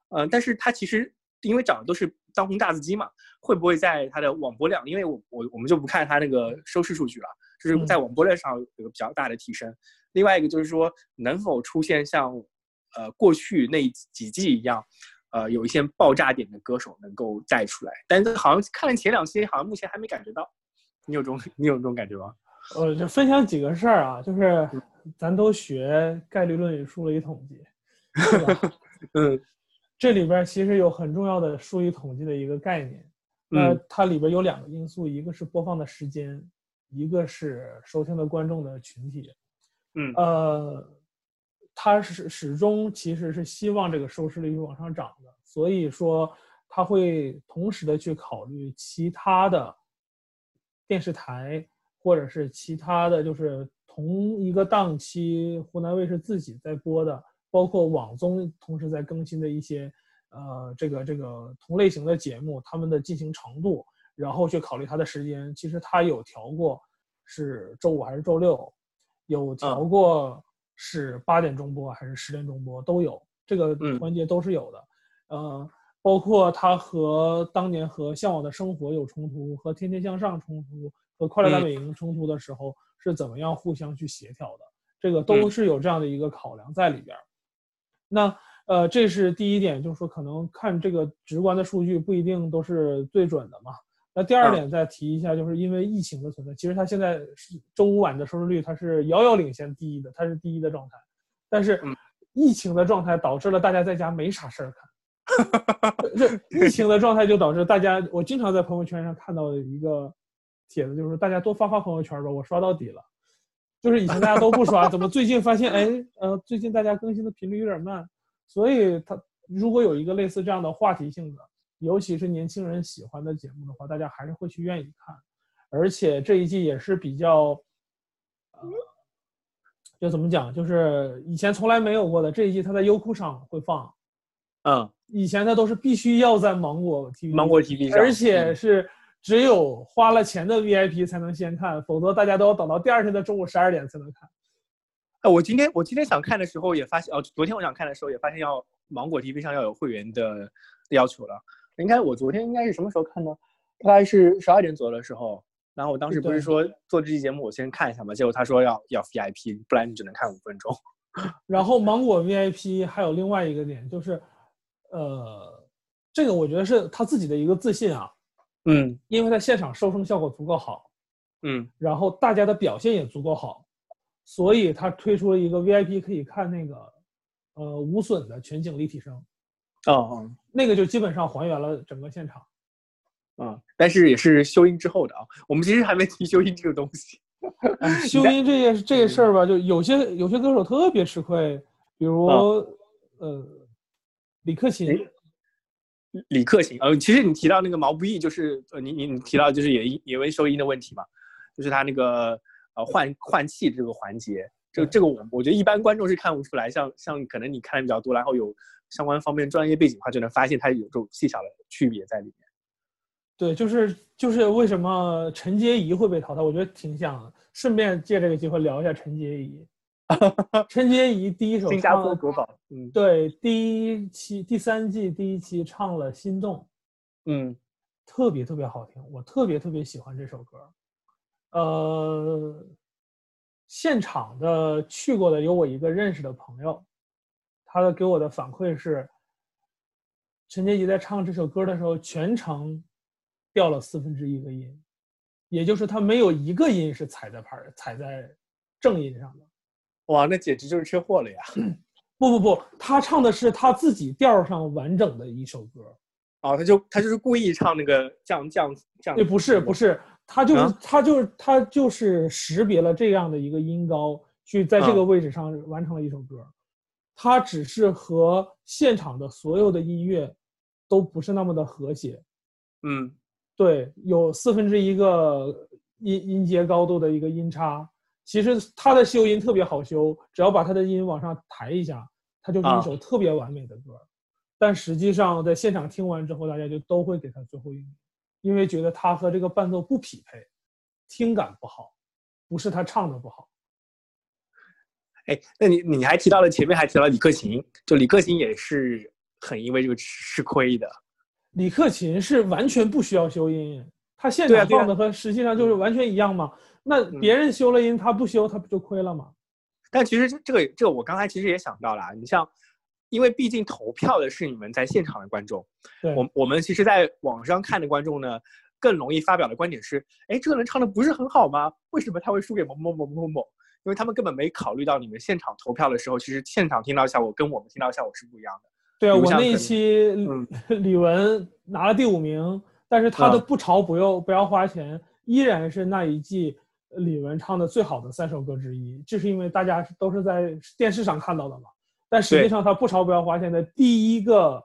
呃，但是他其实因为找的都是当红大字机嘛，会不会在他的网播量？因为我我我们就不看他那个收视数据了，就是在网播量上有个比较大的提升。另外一个就是说，能否出现像呃过去那几季一样，呃，有一些爆炸点的歌手能够带出来？但是好像看了前两期，好像目前还没感觉到。你有这种你有这种感觉吗？呃就分享几个事儿啊，就是咱都学概率论与数理统计，是吧？嗯，这里边其实有很重要的数理统计的一个概念。呃，它里边有两个因素，一个是播放的时间，一个是收听的观众的群体。嗯，呃，他是始终其实是希望这个收视率往上涨的，所以说他会同时的去考虑其他的。电视台或者是其他的就是同一个档期，湖南卫视自己在播的，包括网综同时在更新的一些，呃，这个这个同类型的节目，他们的进行程度，然后去考虑它的时间。其实他有调过，是周五还是周六，有调过是八点钟播还是十点钟播都有，这个环节都是有的，呃。包括它和当年和《向往的生活》有冲突，和《天天向上》冲突，和《快乐大本营》冲突的时候是怎么样互相去协调的？这个都是有这样的一个考量在里边。那呃，这是第一点，就是说可能看这个直观的数据不一定都是最准的嘛。那第二点再提一下，就是因为疫情的存在，其实它现在是周五晚的收视率它是遥遥领先第一的，它是第一的状态。但是疫情的状态导致了大家在家没啥事儿看。这疫情的状态就导致大家，我经常在朋友圈上看到的一个帖子，就是大家多发发朋友圈吧，我刷到底了。就是以前大家都不刷，怎么最近发现，哎，呃，最近大家更新的频率有点慢。所以，它如果有一个类似这样的话题性的，尤其是年轻人喜欢的节目的话，大家还是会去愿意看。而且这一季也是比较，呃，就怎么讲，就是以前从来没有过的，这一季它在优酷上会放。嗯，以前它都是必须要在芒果 TV，芒果 TV 上，而且是只有花了钱的 VIP 才能先看，否则大家都要等到第二天的中午十二点才能看。哎，我今天我今天想看的时候也发现，哦，昨天我想看的时候也发现要芒果 TV 上要有会员的要求了。应该我昨天应该是什么时候看的？大概是十二点左右的时候。然后我当时不是说做这期节目我先看一下嘛，结果他说要要 VIP，不然你只能看五分钟。然后芒果 VIP 还有另外一个点就是。呃，这个我觉得是他自己的一个自信啊，嗯因为他现场收声效果足够好，嗯然后大家的表现也足够好，所以他推出了一个 VIP 可以看那个呃无损的全景立体声，哦哦那个就基本上还原了整个现场。啊，但是也是修音之后的啊。我们其实还没提修音这个东西。哎 修音这件这个事儿吧，就有些有些歌手特别吃亏，比如、呃李克勤，哎李克勤，呃，其实你提到那个毛不易，就是呃，你你你提到就是也也为收音的问题嘛，就是他那个呃换换气这个环节，这对这个我我觉得一般观众是看不出来，像像可能你看的比较多，然后有相关方面专业背景的话，就能发现它有这种细小的区别在里面。对，就是就是为什么陈洁仪会被淘汰，我觉得挺想顺便借这个机会聊一下陈洁仪。陈洁仪第一首新加坡国宝，嗯对第一期第三季第一期唱了《心动》，嗯特别特别好听，我特别特别喜欢这首歌。呃，现场的去过的有我一个认识的朋友，他的给我的反馈是，陈洁仪在唱这首歌的时候，全程掉了四分之一个音，也就是他没有一个音是踩在拍儿踩在正音上的。哇，那简直就是缺货了呀！不不不，他唱的是他自己调上完整的一首歌。哦，他就他就是故意唱那个降降降，对，不是不是，他就是、啊他就是他就是识别了这样的一个音高，去在这个啊位置上完成了一首歌。他只是和现场的所有的音乐都不是那么的和谐，嗯对，有四分之一个音音阶高度的一个音差。其实他的修音特别好修，只要把他的音往上抬一下，它就是啊一首特别完美的歌。但实际上在现场听完之后，大家就都会给他最后一名，因为觉得他和这个伴奏不匹配，听感不好，不是他唱的不好。哎，那你你还提到了前面还提到李克勤，就李克勤也是很因为这个吃亏的。李克勤是完全不需要修音，他现对啊对啊场放的和实际上就是完全一样嘛。那别人修了音，他不修，他不就亏了吗？但其实这这个这个我刚才其实也想到了啊，你像，因为毕竟投票的是你们在现场的观众，对，我我们其实在网上看的观众呢，更容易发表的观点是，哎，这个人唱的不是很好吗？为什么他会输给某某某某某？因为他们根本没考虑到你们现场投票的时候，其实现场听到的效果跟我们听到的效果是不一样的。对啊，我那一期 李玟拿了第五名，但是他的啊不潮不要不要花钱，依然是那一季李玟唱的最好的三首歌之一。这是因为大家都是在电视上看到的嘛，但实际上他不潮不要花钱的第一个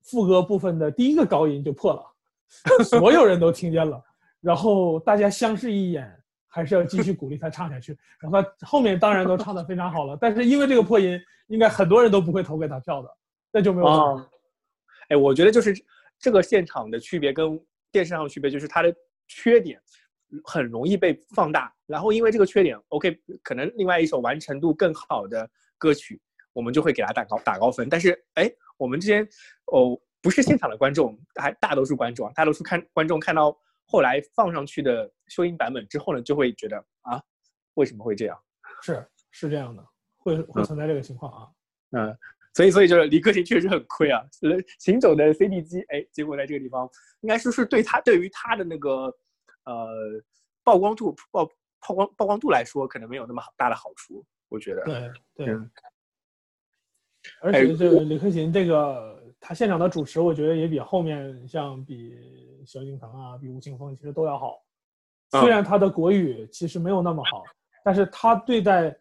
副歌部分的第一个高音就破了，所有人都听见了，然后大家相视一眼。还是要继续鼓励他唱下去，然后他后面当然都唱得非常好了，但是因为这个破音，应该很多人都不会投给他票的，那就没有办法。哦，哎，我觉得就是这个现场的区别跟电视上的区别，就是它的缺点很容易被放大，然后因为这个缺点，OK，可能另外一首完成度更好的歌曲，我们就会给他打高打高分。但是，哎，我们之前哦，不是现场的观众，还大多数观众啊，大多数看观众看到后来放上去的修音版本之后呢，就会觉得啊，为什么会这样？是是这样的，会会存在这个情况啊。嗯，所以所以就是李克勤确实很亏啊，呃，行走的 CD 机，哎，结果在这个地方，应该说是对他对于他的那个呃曝光度曝曝光曝光度来说，可能没有那么好大的好处，我觉得。对对，嗯而且这个李克勤这个他现场的主持，我觉得也比后面像比萧敬腾啊、比吴青峰其实都要好。嗯虽然他的国语其实没有那么好，但是他对待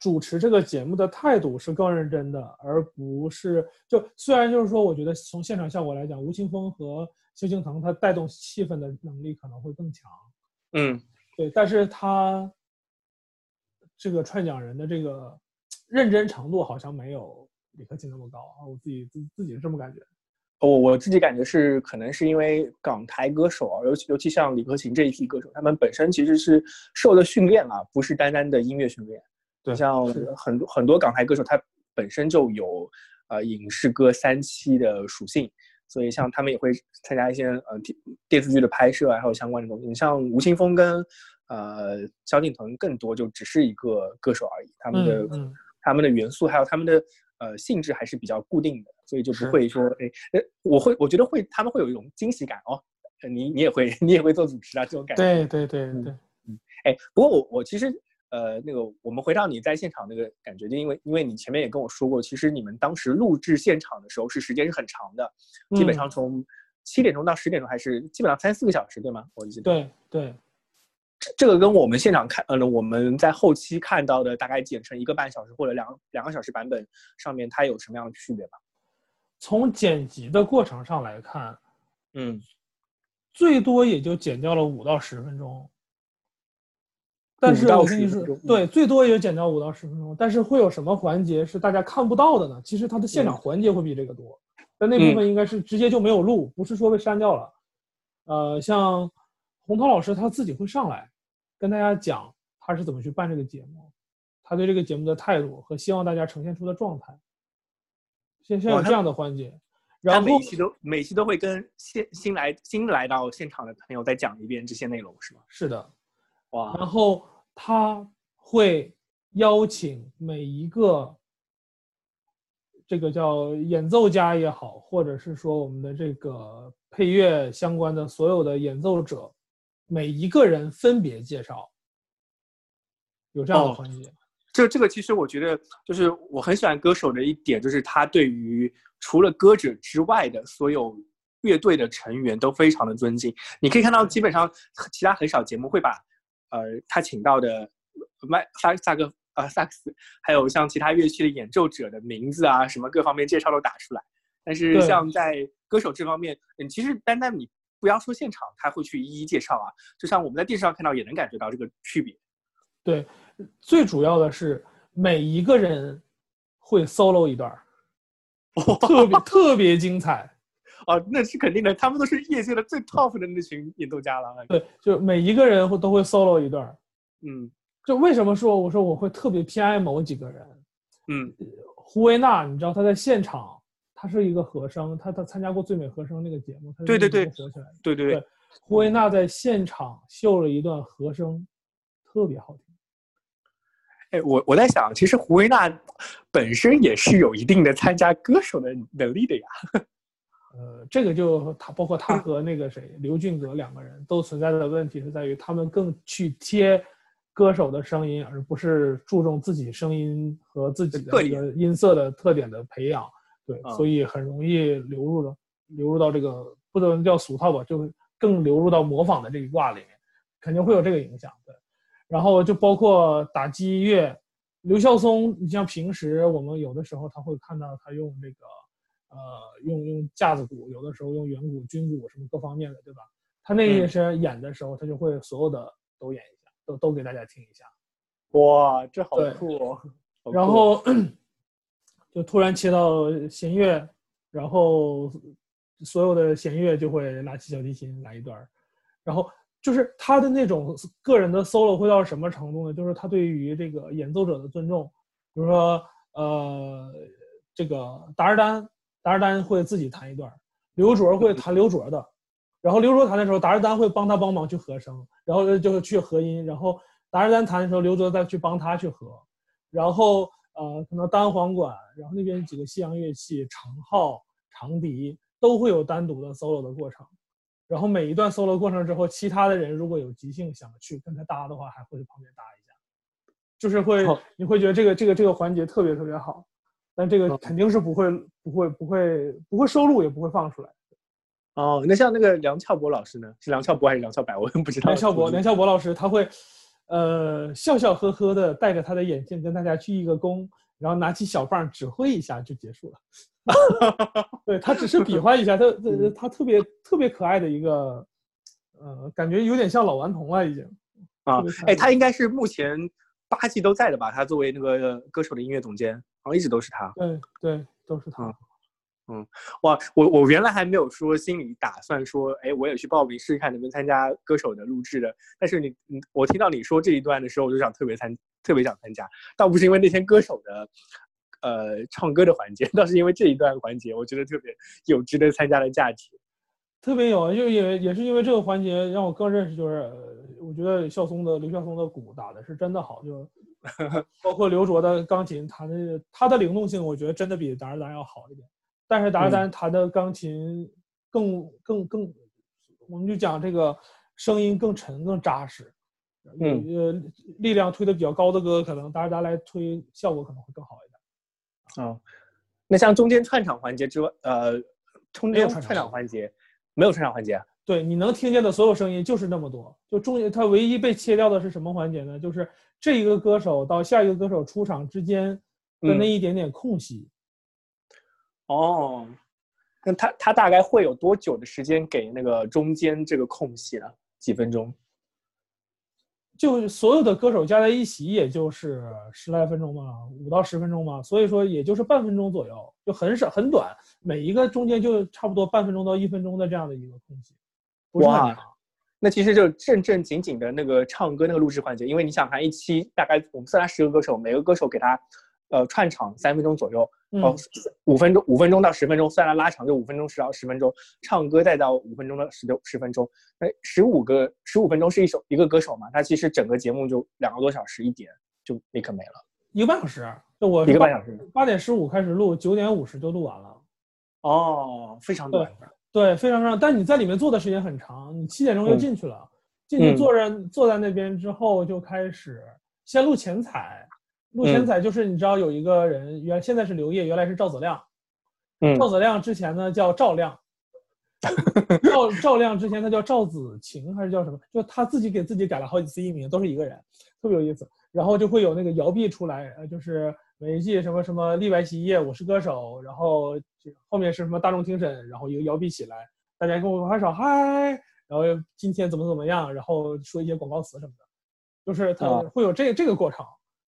主持这个节目的态度是更认真的，而不是就虽然就是说，我觉得从现场效果来讲，吴青峰和萧敬腾他带动气氛的能力可能会更强。嗯，对，但是他这个串讲人的这个认真程度好像没有李克勤那么高啊，我自己自自己是这么感觉。我我自己感觉是，可能是因为港台歌手啊，尤其尤其像李克勤这一批歌手，他们本身其实是受了训练啊，不是单单的音乐训练。对像很多很多港台歌手，他本身就有呃影视歌三栖的属性，所以像他们也会参加一些呃电电视剧的拍摄啊，还有相关的东西。你像吴青峰跟呃萧敬腾，更多就只是一个歌手而已，他们的、嗯嗯他们的元素还有他们的呃性质还是比较固定的，所以就不会说哎呃我会我觉得会他们会有一种惊喜感哦，呃你你也会 你也会做主持啊这种感觉。对对对对，嗯哎，不过我我其实呃那个我们回到你在现场那个感觉，就因为因为你前面也跟我说过，其实你们当时录制现场的时候是时间是很长的，基本嗯上从七点钟到十点钟，还是基本上三四个小时，对吗？我记得。对对，这这个跟我们现场看，呃，我们在后期看到的大概剪成一个半小时或者两两个小时版本上面，它有什么样的区别吗？从剪辑的过程上来看，嗯，最多也就剪掉了五到十分钟。但是5到我跟你10分钟，说对，最多也就剪掉五到十分钟。但是会有什么环节是大家看不到的呢？其实它的现场环节会比这个多，但那部分应该是直接就没有录，不是说被删掉了。呃，像洪涛老师他自己会上来跟大家讲他是怎么去办这个节目，他对这个节目的态度和希望大家呈现出的状态。先先哇他有这样的环节，然后每期都每期都会跟现新来新来到现场的朋友再讲一遍这些内容，是吗？是的，哇，然后他会邀请每一个这个叫演奏家也好，或者是说我们的这个配乐相关的所有的演奏者，每一个人分别介绍，有这样的哦环节。这这个其实我觉得就是我很喜欢歌手的一点，就是他对于除了歌者之外的所有乐队的成员都非常的尊敬。你可以看到，基本上其他很少节目会把呃他请到的麦萨萨克呃萨克斯，还有像其他乐器的演奏者的名字啊，什么各方面介绍都打出来。但是像在歌手这方面，嗯，其实单单你不要说现场，他会去一一介绍啊，就像我们在电视上看到也能感觉到这个区别。对，最主要的是每一个人会 solo 一段儿，特别特别精彩。哦，那是肯定的，他们都是业界的最 top 的那群演奏家了。对，就每一个人会都会 solo 一段。嗯就为什么说我说我会特别偏爱某几个人？嗯，胡维娜，你知道他在现场，他是一个和声，他他参加过最美和声那个节目，他是对对对火起来的。对对对，胡维娜在现场秀了一段和声，特别好听。哎，我我在想，其实胡维娜本身也是有一定的参加歌手的能力的呀。呃，这个就他包括他和那个谁刘俊泽两个人都存在的问题是在于他们更去贴歌手的声音，而不是注重自己声音和自己的个音色的特点的培养。对，嗯所以很容易流入了流入到这个不能叫俗套吧，就更流入到模仿的这一卦里面，肯定会有这个影响。对，然后就包括打击乐，刘孝松，你像平时我们有的时候他会看到他用这个。呃，用用架子鼓，有的时候用圆鼓、军鼓什么各方面的，对吧？他那些是演的时候，他就会所有的都演一下，都都给大家听一下。哇，这好酷哦！好酷然后 就突然切到弦乐，然后所有的弦乐就会拉起小提琴来一段儿，然后就是他的那种个人的 solo 会到什么程度呢？就是他对于这个演奏者的尊重，比如说呃，这个达尔丹。达尔丹会自己弹一段，刘卓会弹刘卓的，然后刘卓弹的时候，达尔丹会帮他帮忙去和声，然后就去合音，然后达尔丹弹的时候，刘卓再去帮他去和，然后呃，可能单簧管，然后那边几个西洋乐器，长号、长笛都会有单独的 solo 的过程，然后每一段 solo 过程之后，其他的人如果有即兴想去跟他搭的话，还会去旁边搭一下，就是会哦你会觉得这个这个这个环节特别特别好。但这个肯定是不会、不会、不会、不会收录，也不会放出来。哦，那像那个梁翘柏老师呢？是梁翘柏还是梁翘柏？我也不知道。梁翘柏，梁翘柏老师他会，呃，笑笑呵呵的戴着他的眼镜跟大家鞠一个躬，然后拿起小棒指挥一下就结束了。对他只是比划一下，他 他他特别特别可爱的一个，呃，感觉有点像老顽童了已经。啊哎，他应该是目前八季都在的吧？他作为那个歌手的音乐总监，好像一直都是他。对对，都是他。哇，我我原来还没有说心里打算说，哎，我也去报名试试看能不能参加歌手的录制的。但是你，你我听到你说这一段的时候，我就想特别参，特别想参加。倒不是因为那天歌手的，呃，唱歌的环节，倒是因为这一段环节，我觉得特别有值得参加的价值。特别有，就也也是因为这个环节让我更认识，就是呃我觉得孝松的刘孝松的鼓打的是真的好，就 包括刘卓的钢琴弹的，他的灵动性，我觉得真的比达尔达要好一点。但是达尔丹弹的钢琴更更更，我们就讲这个声音更沉更扎实。嗯，呃，力量推的比较高的歌，可能达尔丹来推效果可能会更好一点。哦，那像中间串场环节之外，呃，中间串场环节没有串场环节。对，你能听见的所有声音就是那么多。就中间，它唯一被切掉的是什么环节呢？就是这一个歌手到下一个歌手出场之间的那一点点空隙。哦，那他他大概会有多久的时间给那个中间这个空隙呢？几分钟？就所有的歌手加在一起，也就是十来分钟吧，五到十分钟吧，所以说也就是半分钟左右，就很少很短，每一个中间就差不多半分钟到一分钟的这样的一个空隙。哇，那其实就正正经经的那个唱歌那个录制环节，因为你想看一期大概我们算他十个歌手，每个歌手给他。呃，串场三分钟左右，哦，五分钟，五分钟到十分钟，算来拉长就五分钟十到十分钟，唱歌再到五分钟到十六十分钟，那十五个十五分钟是一首一个歌手嘛？他其实整个节目就两个多小时一点就立刻没了，一个半小时，就我一个半小时，八点十五开始录，九点五十就录完了，哦，非常短，对，非常非常，但你在里面坐的时间很长，你七点钟就进去了，进去坐着坐在那边之后就开始先录前彩。录前彩就是你知道有一个人原现在是刘烨，原来是赵子亮。嗯，赵子亮之前呢叫赵亮，赵赵亮之前他叫赵子晴还是叫什么？就他自己给自己改了好几次艺名，都是一个人，特别有意思。然后就会有那个摇臂出来，呃，就是每一季什么什么立白洗衣液，我是歌手，然后后面是什么大众听审，然后一个摇臂起来，大家跟我拍手嗨，然后今天怎么怎么样，然后说一些广告词什么的，就是他会有这这个过程。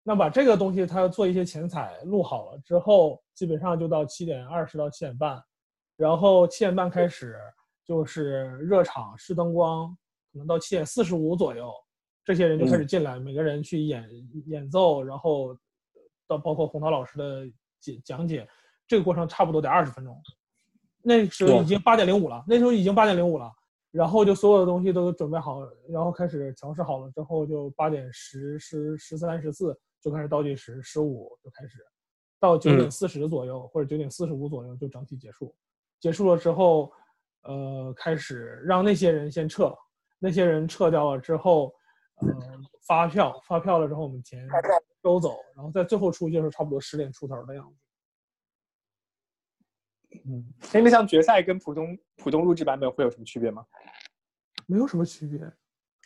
那把这个东西，他要做一些前彩录好了之后，基本上就到七点二十到七点半，然后七点半开始就是热场试灯光，可能到七点四十五左右，这些人就开始进来，每个人去演演奏，然后到包括洪涛老师的讲讲解，这个过程差不多得二十分钟。那时候已经八点零五了，那时候已经八点零五了，然后就所有的东西都准备好，然后开始调试好了之后，就八点十十十三十四。就开始倒计时，十五就开始，到九点四十左右或者九点四十五左右就整体结束。结束了之后，呃，开始让那些人先撤，那些人撤掉了之后，呃，发票发票了之后，我们钱收走，然后在最后出去的时候，差不多十点出头的样子。嗯，哎，那像决赛跟普通普通录制版本会有什么区别吗？没有什么区别。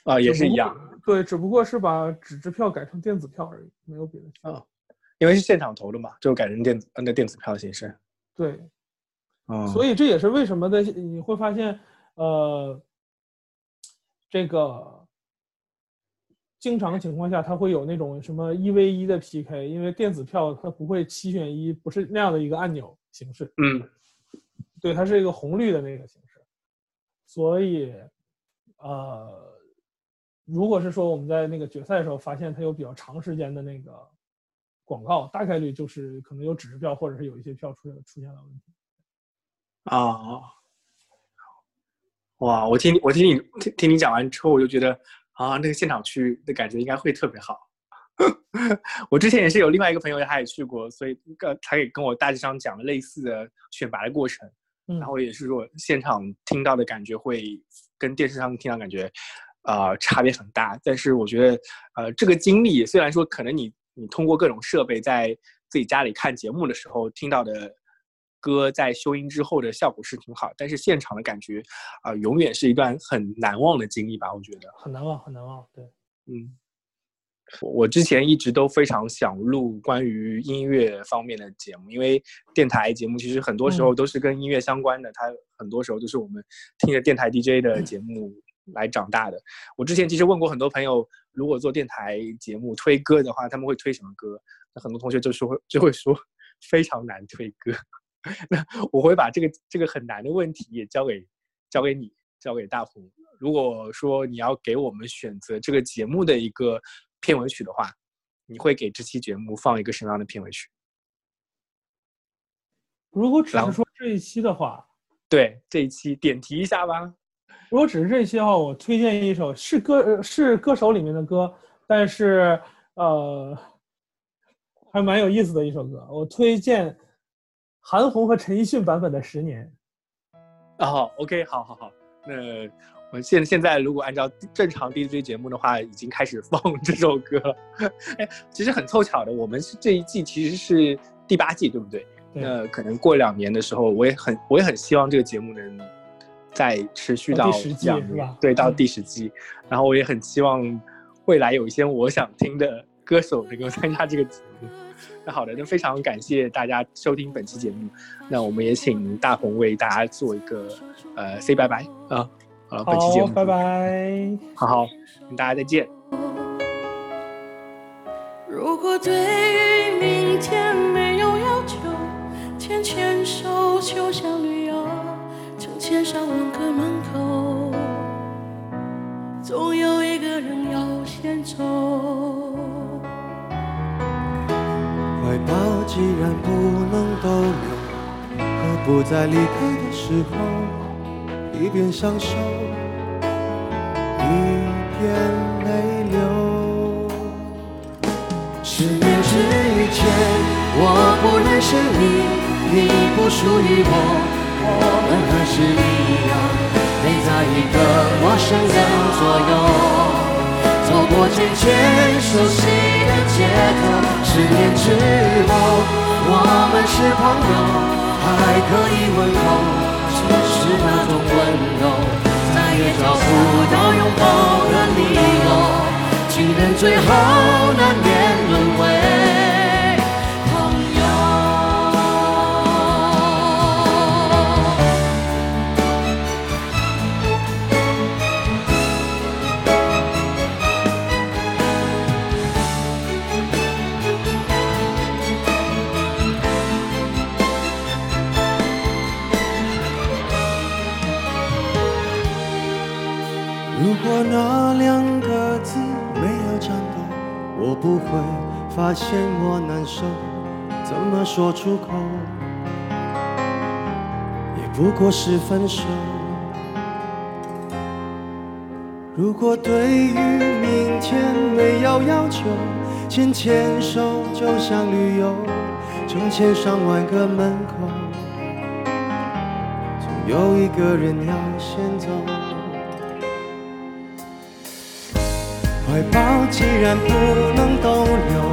啊，也是一样，对，只不过是把纸质票改成电子票而已，没有别的。啊，因为是现场投的嘛，就改成电子那电子票的形式。对，啊，所以这也是为什么的，你会发现，呃，这个经常情况下，它会有那种什么一 v 一的 PK，因为电子票它不会七选一，不是那样的一个按钮形式。嗯，对，它是一个红绿的那个形式，所以。呃，如果是说我们在那个决赛的时候发现它有比较长时间的那个广告，大概率就是可能有纸质票，或者是有一些票出现出现了问题。啊，哇！我听你我听你听听你讲完之后，我就觉得啊，那个现场去的感觉应该会特别好。我之前也是有另外一个朋友，他也去过，所以个他也跟我大致上讲了类似的选拔的过程。然后也是说现场听到的感觉会。跟电视上听到感觉，呃，差别很大。但是我觉得，呃，这个经历虽然说可能你你通过各种设备在自己家里看节目的时候听到的歌，在修音之后的效果是挺好，但是现场的感觉，啊，永远是一段很难忘的经历吧？我觉得很难忘，很难忘。对，嗯。我之前一直都非常想录关于音乐方面的节目，因为电台节目其实很多时候都是跟音乐相关的，它很多时候都是我们听着电台 DJ 的节目来长大的。我之前其实问过很多朋友，如果做电台节目推歌的话，他们会推什么歌？那很多同学就说就会说非常难推歌。那我会把这个这个很难的问题也交给交给你，交给大鹏。如果说你要给我们选择这个节目的一个。片尾曲的话，你会给这期节目放一个什么样的片尾曲？如果只是说这一期的话，对这一期点题一下吧。如果只是这些的话，我推荐一首是歌是歌手里面的歌，但是呃，还蛮有意思的一首歌。我推荐韩红和陈奕迅版本的《十年》。哦，OK，好好好，那我现现在如果按照正常 DJ 节目的话，已经开始放这首歌了。哎，其实很凑巧的，我们是这一季其实是第八季，对不对？那可能过两年的时候，我也很我也很希望这个节目能再持续到第十季是吧？对，到第十季。然后我也很希望未来有一些我想听的歌手能够参加这个节目。那好的，那非常感谢大家收听本期节目。那我们也请大鹏为大家做一个呃 say 拜拜啊。好了，本期节目拜拜，好好，大家再见。如果对于明天没有要求，牵牵手就像旅游，千上万个门口，总有一个人要先走。怀抱既然不能逗留，何不在离开的时候，一边享受，一边泪流。十年之前，我不认识你，你不属于我，是一样，陪在一个陌生人左右。走过渐渐熟悉的街头，十年之后，我们是朋友，还可以问候，只是那种温柔，再也找不到拥抱的理由，情人最后难免发现我难受，怎么说出口，也不过是分手。如果对于明天没有要求，牵牵手就像旅游，成千上万个门口，总有一个人要先走。怀抱既然不能逗留，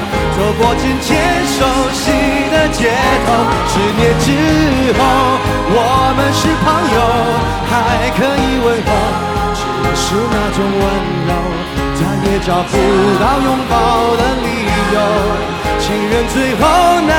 走过渐渐熟悉的街头，十年之后，我们是朋友，还可以问候，只是那种温柔，再也找不到拥抱的理由，情人最后难